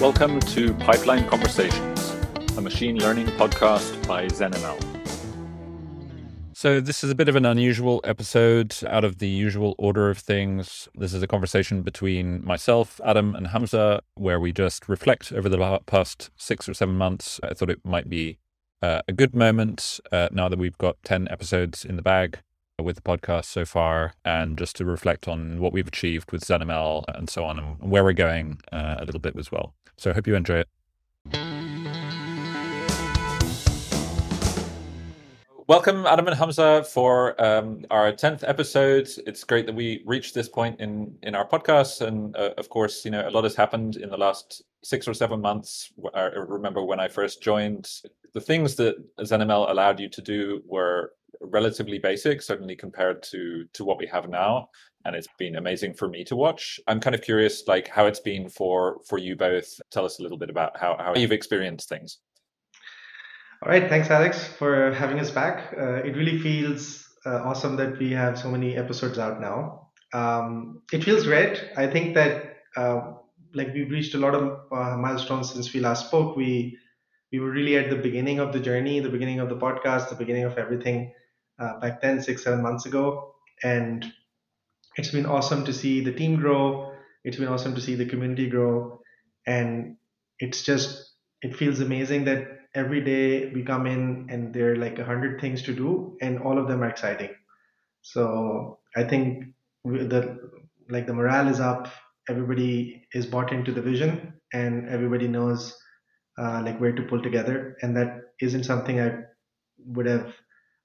Welcome to Pipeline Conversations, a machine learning podcast by ZenML. So, this is a bit of an unusual episode out of the usual order of things. This is a conversation between myself, Adam, and Hamza, where we just reflect over the past six or seven months. I thought it might be uh, a good moment uh, now that we've got 10 episodes in the bag with the podcast so far and just to reflect on what we've achieved with ZenML and so on and where we're going uh, a little bit as well. So I hope you enjoy it. Welcome, Adam and Hamza, for um, our tenth episode. It's great that we reached this point in in our podcast, and uh, of course, you know a lot has happened in the last six or seven months. I remember when I first joined, the things that ZenML allowed you to do were relatively basic, certainly compared to to what we have now. And it's been amazing for me to watch. I'm kind of curious, like how it's been for for you both. Tell us a little bit about how how you've experienced things. All right, thanks, Alex, for having us back. Uh, it really feels uh, awesome that we have so many episodes out now. Um, it feels great. I think that uh, like we've reached a lot of uh, milestones since we last spoke. We we were really at the beginning of the journey, the beginning of the podcast, the beginning of everything uh, back then, six, seven months ago. And it's been awesome to see the team grow. It's been awesome to see the community grow. And it's just, it feels amazing that every day we come in and there are like a hundred things to do and all of them are exciting. So I think the, like the morale is up. Everybody is bought into the vision and everybody knows uh, like where to pull together. And that isn't something I would have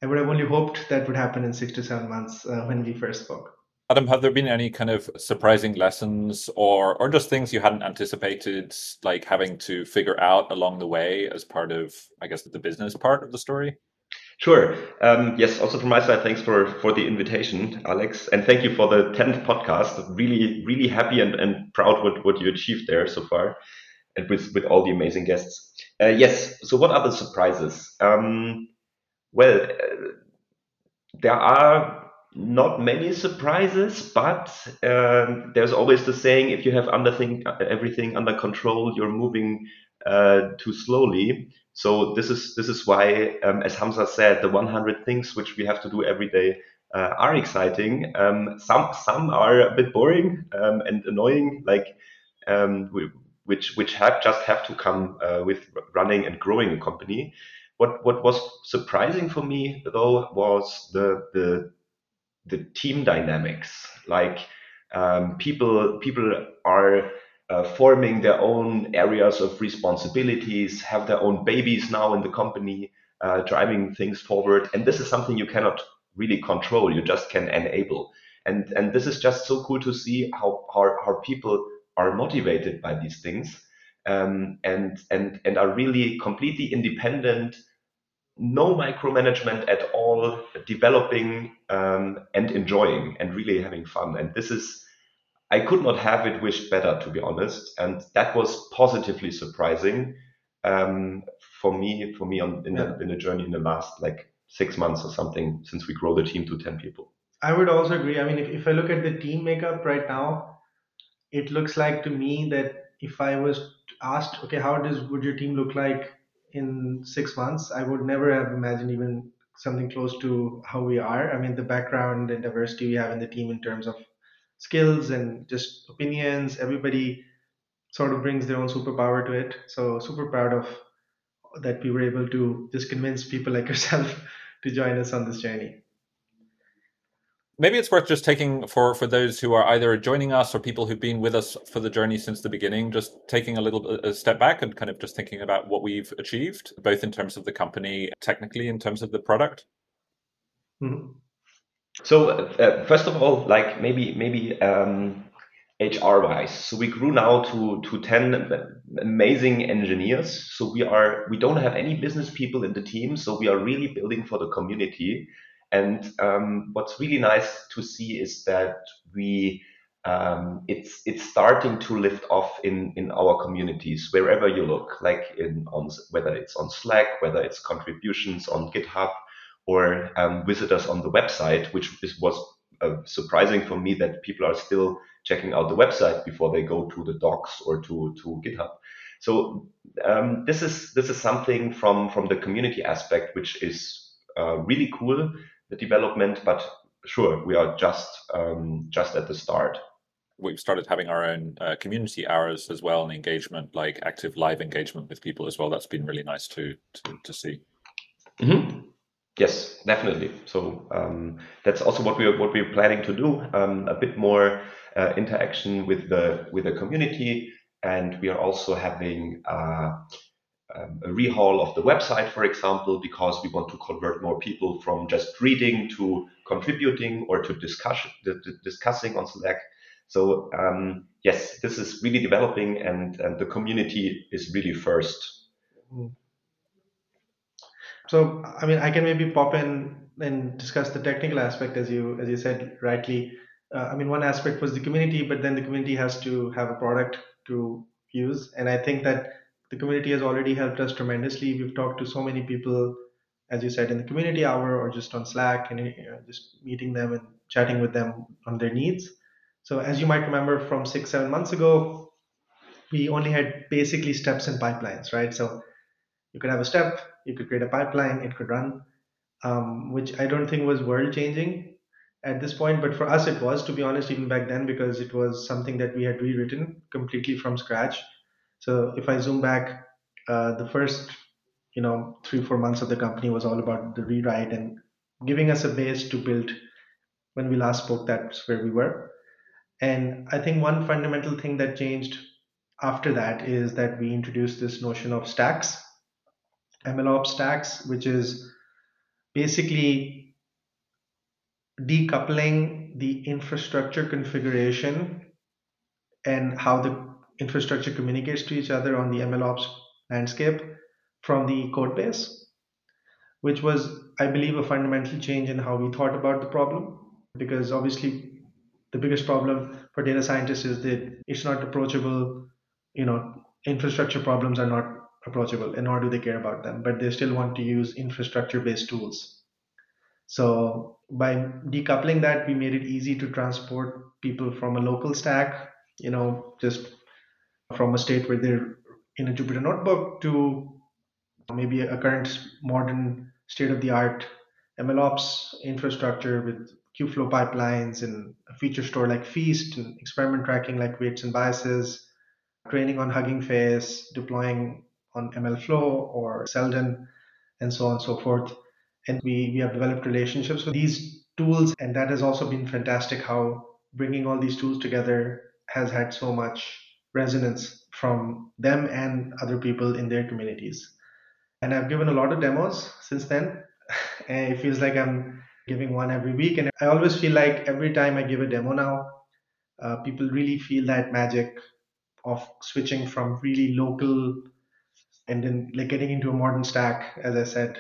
I would have only hoped that would happen in six to seven months uh, when we first spoke. Adam, have there been any kind of surprising lessons or or just things you hadn't anticipated, like having to figure out along the way as part of, I guess, the business part of the story? Sure. Um, yes. Also from my side, thanks for for the invitation, Alex, and thank you for the tenth podcast. Really, really happy and, and proud what what you achieved there so far, and with with all the amazing guests. Uh, yes. So, what are the surprises? Um, well, uh, there are not many surprises, but um, there's always the saying: if you have everything under control, you're moving uh, too slowly. So this is this is why, um, as Hamza said, the 100 things which we have to do every day uh, are exciting. Um, some some are a bit boring um, and annoying, like um, we, which which have just have to come uh, with running and growing a company. What what was surprising for me though was the the the team dynamics. Like um, people people are uh, forming their own areas of responsibilities, have their own babies now in the company, uh, driving things forward, and this is something you cannot really control. You just can enable, and and this is just so cool to see how how, how people are motivated by these things. Um, and and and are really completely independent no micromanagement at all, developing um, and enjoying and really having fun. And this is, I could not have it wished better, to be honest. And that was positively surprising um, for me, for me on in, yeah. the, in the journey in the last like six months or something since we grow the team to 10 people. I would also agree. I mean, if, if I look at the team makeup right now, it looks like to me that if I was asked, okay, how does would your team look like in six months, I would never have imagined even something close to how we are. I mean, the background and diversity we have in the team in terms of skills and just opinions, everybody sort of brings their own superpower to it. So super proud of that we were able to just convince people like yourself to join us on this journey maybe it's worth just taking for for those who are either joining us or people who've been with us for the journey since the beginning just taking a little a step back and kind of just thinking about what we've achieved both in terms of the company technically in terms of the product. Mm-hmm. so uh, first of all like maybe maybe um, hr wise so we grew now to to 10 amazing engineers. So we are we don't have any business people in the team. So we are really building for the community and um, what's really nice to see is that we um, it's it's starting to lift off in in our communities wherever you look, like in on whether it's on Slack, whether it's contributions on GitHub, or um, visitors on the website, which is, was uh, surprising for me that people are still checking out the website before they go to the docs or to to GitHub. So um, this is this is something from from the community aspect, which is uh, really cool, the development. But sure, we are just um, just at the start. We've started having our own uh, community hours as well, and engagement, like active live engagement with people as well. That's been really nice to to, to see. Mm-hmm. Yes, definitely. So um, that's also what we're what we're planning to do. Um, a bit more uh, interaction with the with the community, and we are also having uh, um, a rehaul of the website, for example, because we want to convert more people from just reading to contributing or to discuss discussing on Slack. So um, yes, this is really developing, and and the community is really first. Mm. So, I mean, I can maybe pop in and discuss the technical aspect, as you as you said rightly. Uh, I mean, one aspect was the community, but then the community has to have a product to use, and I think that the community has already helped us tremendously. We've talked to so many people, as you said, in the community hour or just on Slack, and you know, just meeting them and chatting with them on their needs. So, as you might remember from six, seven months ago, we only had basically steps and pipelines, right? So you could have a step, you could create a pipeline, it could run, um, which I don't think was world changing at this point. But for us, it was, to be honest, even back then, because it was something that we had rewritten completely from scratch. So if I zoom back, uh, the first, you know, three, four months of the company was all about the rewrite and giving us a base to build. When we last spoke, that's where we were. And I think one fundamental thing that changed after that is that we introduced this notion of stacks MLOps stacks, which is basically decoupling the infrastructure configuration and how the infrastructure communicates to each other on the MLOps landscape from the code base, which was, I believe, a fundamental change in how we thought about the problem. Because obviously, the biggest problem for data scientists is that it's not approachable. You know, infrastructure problems are not approachable and nor do they care about them but they still want to use infrastructure based tools so by decoupling that we made it easy to transport people from a local stack you know just from a state where they're in a jupyter notebook to maybe a current modern state of the art mlops infrastructure with kubeflow pipelines and a feature store like feast and experiment tracking like weights and biases training on hugging face deploying on MLflow or Seldon and so on and so forth. And we, we have developed relationships with these tools, and that has also been fantastic how bringing all these tools together has had so much resonance from them and other people in their communities. And I've given a lot of demos since then, and it feels like I'm giving one every week. And I always feel like every time I give a demo now, uh, people really feel that magic of switching from really local and then like getting into a modern stack, as I said.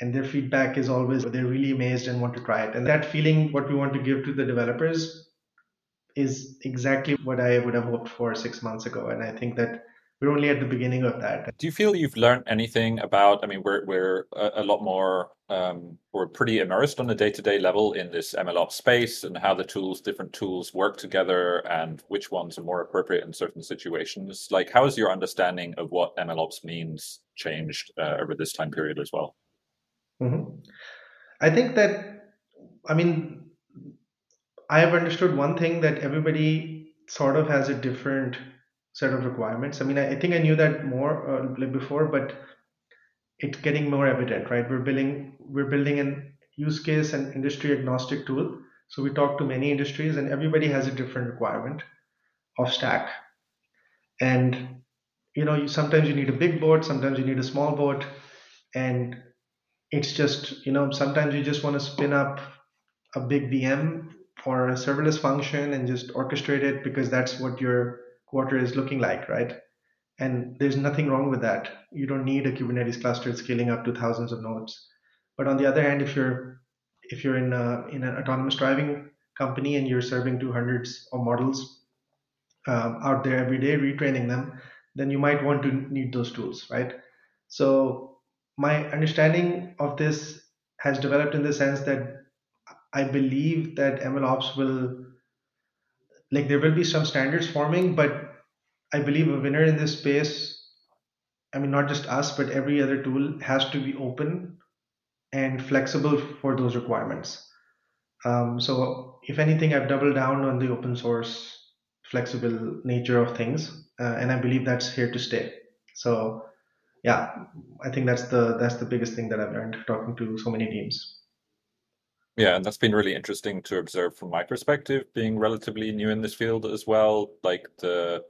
And their feedback is always they're really amazed and want to try it. And that feeling, what we want to give to the developers, is exactly what I would have hoped for six months ago. And I think that we're only at the beginning of that. Do you feel you've learned anything about? I mean, we're we're a, a lot more um, we're pretty immersed on a day to day level in this MLOps space and how the tools, different tools, work together and which ones are more appropriate in certain situations. Like, how has your understanding of what MLOps means changed uh, over this time period as well? Mm-hmm. I think that I mean I have understood one thing that everybody sort of has a different set of requirements. I mean, I, I think I knew that more uh, before, but it's getting more evident, right? We're building we're building an use case and industry agnostic tool. So we talk to many industries, and everybody has a different requirement of stack. And you know, you, sometimes you need a big boat, sometimes you need a small boat, and it's just you know sometimes you just want to spin up a big VM or a serverless function and just orchestrate it because that's what your quarter is looking like, right? And there's nothing wrong with that. You don't need a Kubernetes cluster scaling up to thousands of nodes. But on the other hand, if you're if you're in a, in an autonomous driving company and you're serving 200s of models um, out there every day, retraining them, then you might want to need those tools, right? So my understanding of this has developed in the sense that I believe that MLOps will like there will be some standards forming, but I believe a winner in this space I mean, not just us, but every other tool has to be open and flexible for those requirements. Um, so, if anything, I've doubled down on the open source, flexible nature of things, uh, and I believe that's here to stay. So, yeah, I think that's the that's the biggest thing that I've learned talking to so many teams. Yeah, and that's been really interesting to observe from my perspective, being relatively new in this field as well. Like the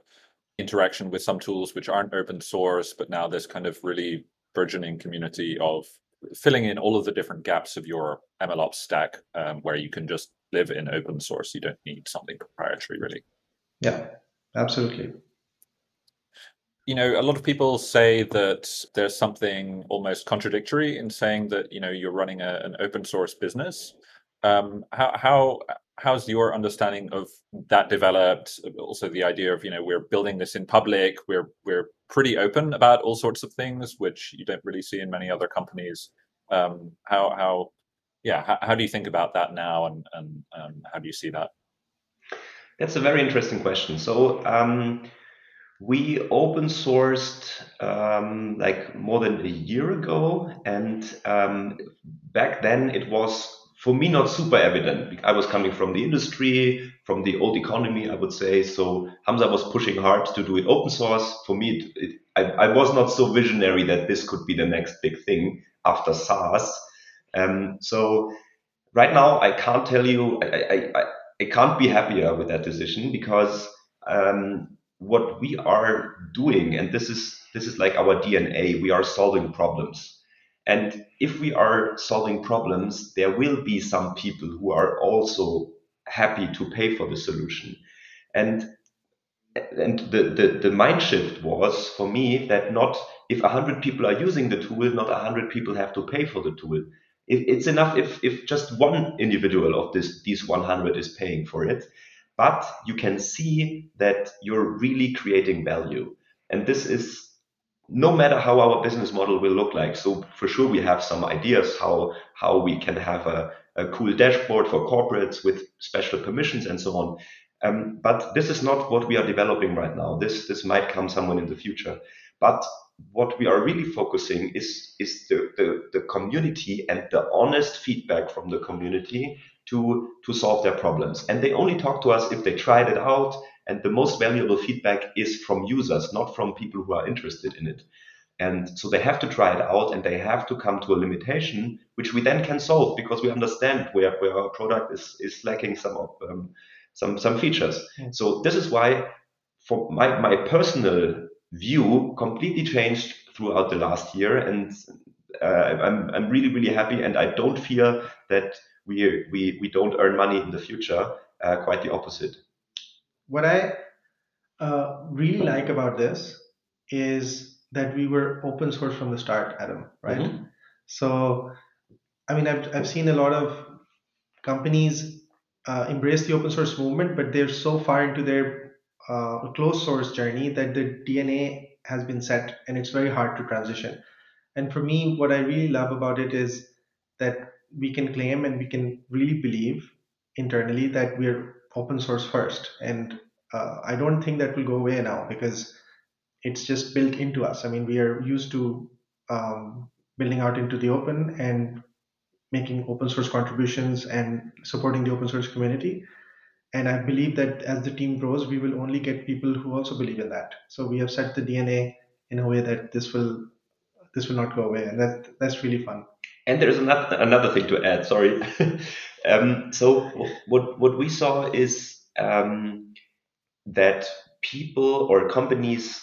interaction with some tools which aren't open source, but now there's kind of really burgeoning community of filling in all of the different gaps of your MLOps stack, um, where you can just live in open source. You don't need something proprietary, really. Yeah, absolutely you know, a lot of people say that there's something almost contradictory in saying that you know you're running a, an open source business. Um, how how how's your understanding of that developed? Also, the idea of you know we're building this in public. We're we're pretty open about all sorts of things, which you don't really see in many other companies. Um, how how yeah how, how, do you think about that now, and and um, how do you see that? That's a very interesting question. So um, we open sourced um, like more than a year ago, and um, back then it was for me not super evident. I was coming from the industry, from the old economy, I would say. So Hamza was pushing hard to do it open source. For me, it, it, I, I, was not so visionary that this could be the next big thing after SaaS. Um, so right now, I can't tell you, I, I, I, can't be happier with that decision because um, what we are doing, and this is this is like our DNA, we are solving problems. And if we are solving problems, there will be some people who are also happy to pay for the solution. And and the, the, the mind shift was for me that not if 100 people are using the tool, not 100 people have to pay for the tool. It, it's enough if, if just one individual of this, these 100 is paying for it but you can see that you're really creating value. And this is no matter how our business model will look like. So for sure, we have some ideas how, how we can have a, a cool dashboard for corporates with special permissions and so on. Um, but this is not what we are developing right now. This, this might come someone in the future. But what we are really focusing is, is the, the, the community and the honest feedback from the community to, to solve their problems. And they only talk to us if they tried it out. And the most valuable feedback is from users, not from people who are interested in it. And so they have to try it out and they have to come to a limitation, which we then can solve because we understand where, where our product is, is lacking some of, um, some, some features. So this is why for my, my personal view completely changed throughout the last year. And uh, I'm, I'm really, really happy. And I don't fear that we, we, we don't earn money in the future. Uh, quite the opposite. What I uh, really like about this is that we were open source from the start, Adam, right? Mm-hmm. So, I mean, I've, I've seen a lot of companies uh, embrace the open source movement, but they're so far into their uh, closed source journey that the DNA has been set and it's very hard to transition. And for me, what I really love about it is that we can claim and we can really believe internally that we're open source first. And uh, I don't think that will go away now because it's just built into us. I mean, we are used to um, building out into the open and making open source contributions and supporting the open source community. And I believe that as the team grows, we will only get people who also believe in that. So we have set the DNA in a way that this will this will not go away, and that that's really fun. And there's another another thing to add. Sorry. um, so what what we saw is um, that people or companies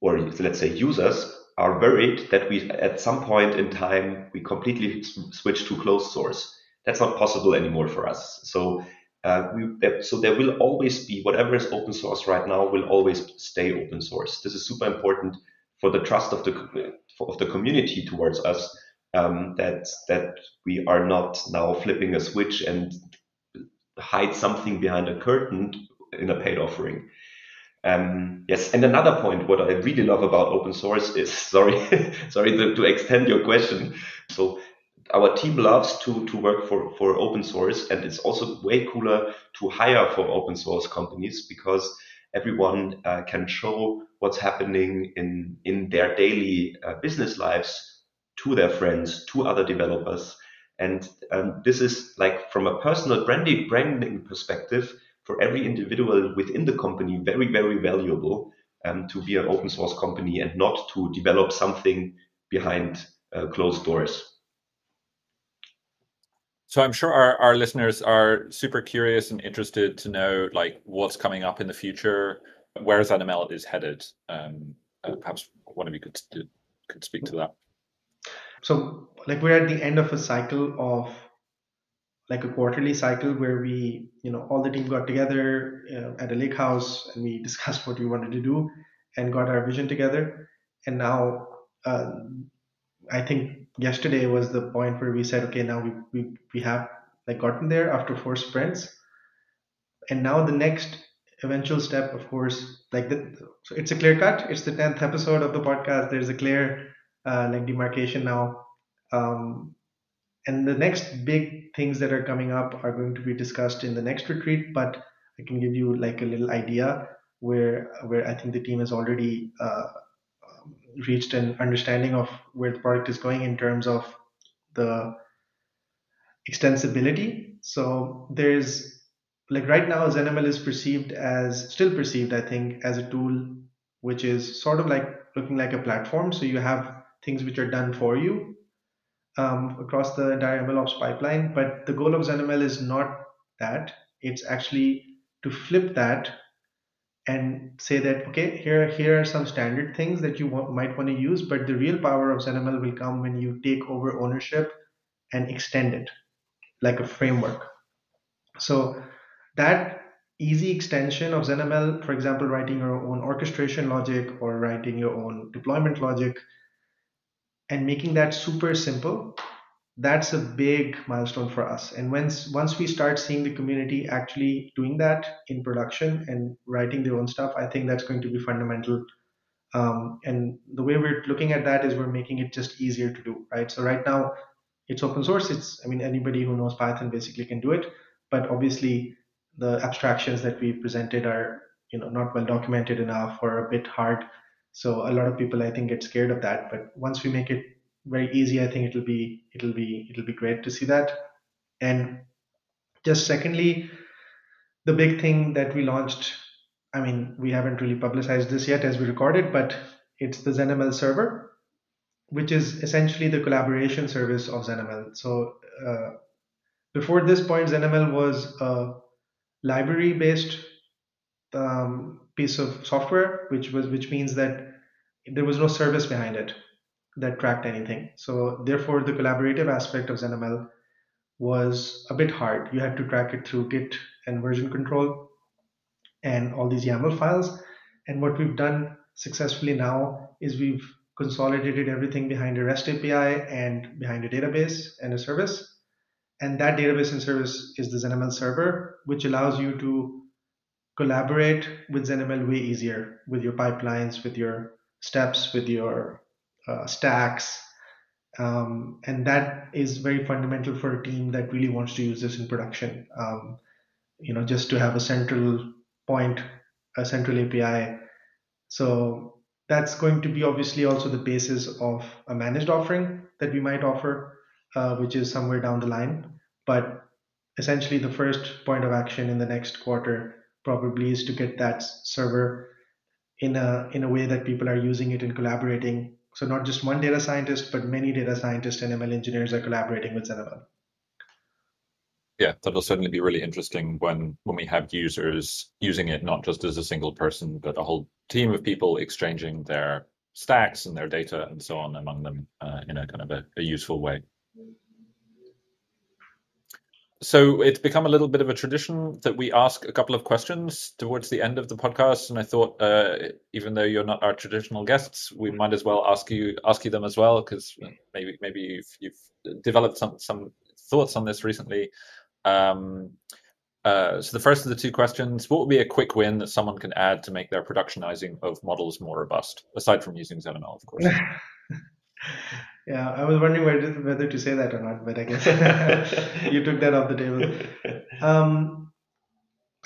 or let's say users are worried that we at some point in time we completely switch to closed source. That's not possible anymore for us. So uh, we, so there will always be whatever is open source right now will always stay open source. This is super important for the trust of the of the community towards us um, that that we are not now flipping a switch and hide something behind a curtain in a paid offering. Um, yes, and another point, what I really love about open source is sorry, sorry to, to, extend your question. So our team loves to to work for for open source, and it's also way cooler to hire for open source companies because everyone uh, can show what's happening in in their daily uh, business lives to their friends, to other developers, and um, this is like from a personal branding branding perspective for every individual within the company very very valuable um, to be an open source company and not to develop something behind uh, closed doors. So I'm sure our, our listeners are super curious and interested to know like what's coming up in the future, where ZenML is headed. Um, uh, perhaps one of you could could speak to that. So like we're at the end of a cycle of like a quarterly cycle where we, you know, all the team got together uh, at a lake house and we discussed what we wanted to do and got our vision together. And now, uh, I think yesterday was the point where we said, okay, now we, we, we have like gotten there after four sprints. And now the next eventual step, of course, like the, so it's a clear cut. It's the 10th episode of the podcast. There's a clear uh, like demarcation now. Um, and the next big things that are coming up are going to be discussed in the next retreat, but I can give you like a little idea where where I think the team has already uh, reached an understanding of where the product is going in terms of the extensibility. So there's like right now, ZenML is perceived as still perceived, I think, as a tool which is sort of like looking like a platform. So you have things which are done for you um, across the entire MLOps pipeline. But the goal of ZenML is not that. It's actually to flip that and say that okay here here are some standard things that you want, might want to use but the real power of ZenML will come when you take over ownership and extend it like a framework so that easy extension of ZenML for example writing your own orchestration logic or writing your own deployment logic and making that super simple that's a big milestone for us. And once once we start seeing the community actually doing that in production and writing their own stuff, I think that's going to be fundamental. Um, and the way we're looking at that is we're making it just easier to do, right? So right now it's open source. It's I mean anybody who knows Python basically can do it, but obviously the abstractions that we presented are you know not well documented enough or a bit hard. So a lot of people I think get scared of that. But once we make it very easy. I think it'll be it'll be it'll be great to see that. And just secondly, the big thing that we launched. I mean, we haven't really publicized this yet as we recorded, but it's the ZenML server, which is essentially the collaboration service of ZenML. So uh, before this point, ZenML was a library-based um, piece of software, which was which means that there was no service behind it that tracked anything. So therefore, the collaborative aspect of ZenML was a bit hard. You had to track it through Git and version control and all these YAML files. And what we've done successfully now is we've consolidated everything behind a REST API and behind a database and a service. And that database and service is the ZenML server, which allows you to collaborate with ZenML way easier with your pipelines, with your steps, with your uh, stacks. Um, and that is very fundamental for a team that really wants to use this in production. Um, you know, just to have a central point, a central API. So that's going to be obviously also the basis of a managed offering that we might offer, uh, which is somewhere down the line. But essentially, the first point of action in the next quarter probably is to get that server in a in a way that people are using it and collaborating so not just one data scientist, but many data scientists and ML engineers are collaborating with ZenML. Yeah, that'll certainly be really interesting when when we have users using it not just as a single person, but a whole team of people exchanging their stacks and their data and so on among them uh, in a kind of a, a useful way so it's become a little bit of a tradition that we ask a couple of questions towards the end of the podcast. And i thought uh, even though you're not our traditional guests we might as well ask you ask you them as well because maybe maybe you've, you've developed some some thoughts on this recently. Um, uh, so the first of the two questions what would be a quick win that someone can add to make their productionizing of models more robust aside from using ZenML of course Yeah, I was wondering whether, whether to say that or not, but I guess you took that off the table. Um,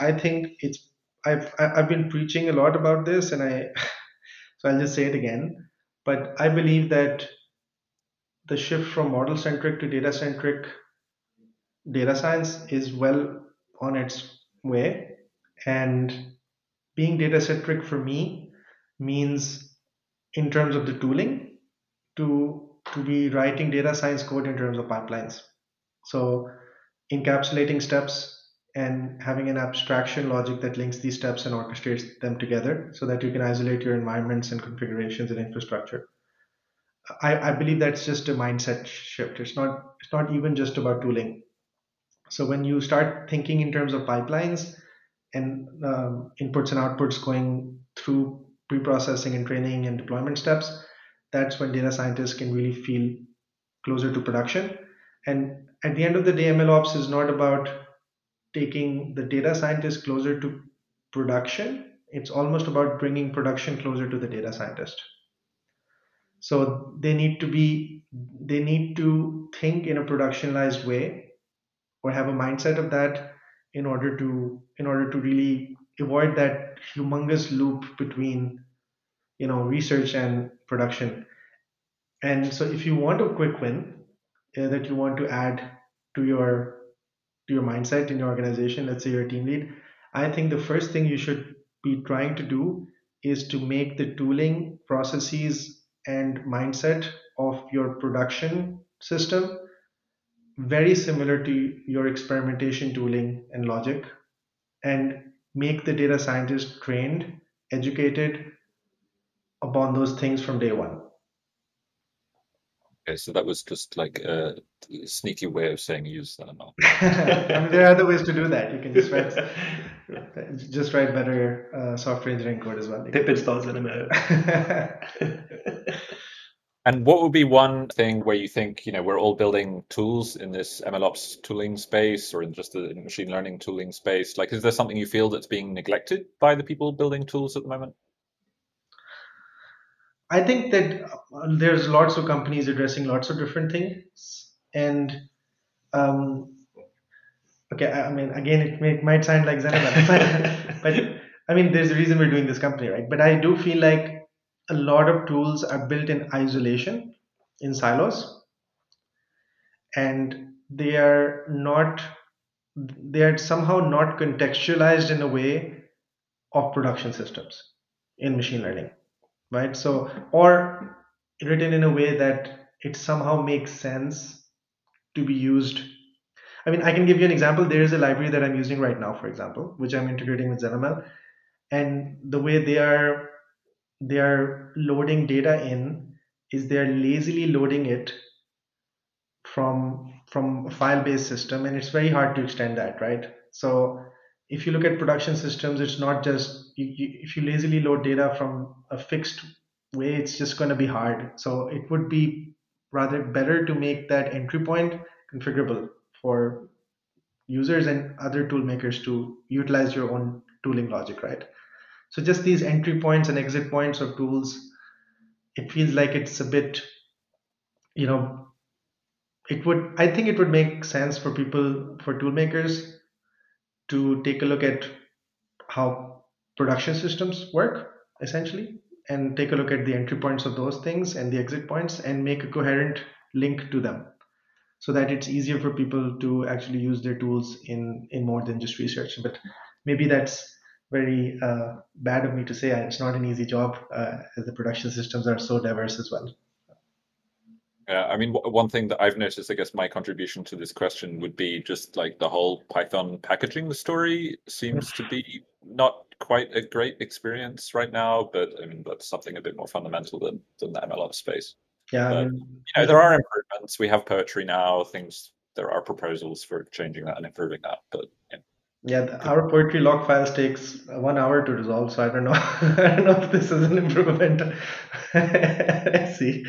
I think it's I've I've been preaching a lot about this, and I so I'll just say it again. But I believe that the shift from model centric to data centric data science is well on its way, and being data centric for me means in terms of the tooling to to be writing data science code in terms of pipelines. So encapsulating steps and having an abstraction logic that links these steps and orchestrates them together so that you can isolate your environments and configurations and infrastructure. I, I believe that's just a mindset shift. It's not it's not even just about tooling. So when you start thinking in terms of pipelines and um, inputs and outputs going through pre-processing and training and deployment steps, that's when data scientists can really feel closer to production. And at the end of the day, MLOps is not about taking the data scientist closer to production. It's almost about bringing production closer to the data scientist. So they need to be, they need to think in a productionalized way or have a mindset of that in order to, in order to really avoid that humongous loop between, you know, research and production. And so if you want a quick win uh, that you want to add to your to your mindset in your organization, let's say you're a team lead, I think the first thing you should be trying to do is to make the tooling processes and mindset of your production system very similar to your experimentation tooling and logic and make the data scientist trained, educated upon those things from day one. Okay, so that was just like a sneaky way of saying use ZenML. I mean, there are other ways to do that. You can just write, just write better uh, software engineering code as well. Pip installs in a minute. and what would be one thing where you think, you know, we're all building tools in this MLOps tooling space or in just the machine learning tooling space? Like, is there something you feel that's being neglected by the people building tools at the moment? I think that uh, there's lots of companies addressing lots of different things, and um, okay, I, mean, again, it may, might sound like ZenML, but, but I mean, there's a reason we're doing this company, right? But I do feel like a lot of tools are built in isolation, in silos, and they are not, they are somehow not contextualized in a way of production systems in machine learning right? So, or written in a way that it somehow makes sense to be used. I mean, I can give you an example. There is a library that I'm using right now, for example, which I'm integrating with ZenML, and the way they are they are loading data in is they're lazily loading it from from a file-based system, and it's very hard to extend that, right? So if you look at production systems, it's not just you, you, if you lazily load data from a fixed way, it's just going to be hard. So it would be rather better to make that entry point configurable for users and other tool makers to utilize your own tooling logic, right? So just these entry points and exit points of tools, it feels like it's a bit, you know, it would, I think it would make sense for people, for tool makers to take a look at how production systems work essentially and take a look at the entry points of those things and the exit points and make a coherent link to them so that it's easier for people to actually use their tools in in more than just research. But maybe that's very uh, bad of me to say. It's not an easy job uh, as the production systems are so diverse as well yeah, I mean, one thing that I've noticed, I guess my contribution to this question would be just like the whole Python packaging story seems to be not quite a great experience right now, but I mean, that's something a bit more fundamental than, than the MLOps space. Yeah. But, I mean, you know, there are improvements. We have poetry now, things, there are proposals for changing that and improving that, but yeah. Yeah, our poetry lock files takes one hour to resolve, so I don't know. I don't know if this is an improvement. Let's see.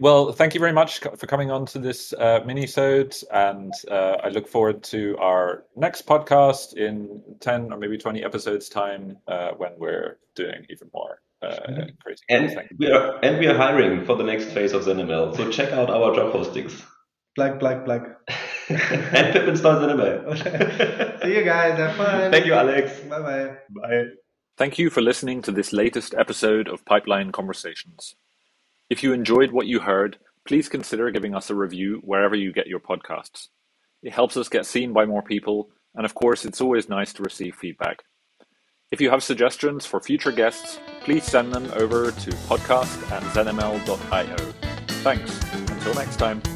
Well, thank you very much for coming on to this uh, mini-sode, and uh, I look forward to our next podcast in 10 or maybe 20 episodes time uh, when we're doing even more uh, crazy and we are and we are hiring for the next phase of ZenML, so check out our job postings. Plug, plug, plug. and Pip installs ZenML. See you guys. Have fun. Thank you, Alex. Bye bye. Bye. Thank you for listening to this latest episode of Pipeline Conversations. If you enjoyed what you heard, please consider giving us a review wherever you get your podcasts. It helps us get seen by more people, and of course, it's always nice to receive feedback. If you have suggestions for future guests, please send them over to podcast at zenml.io. Thanks. Until next time.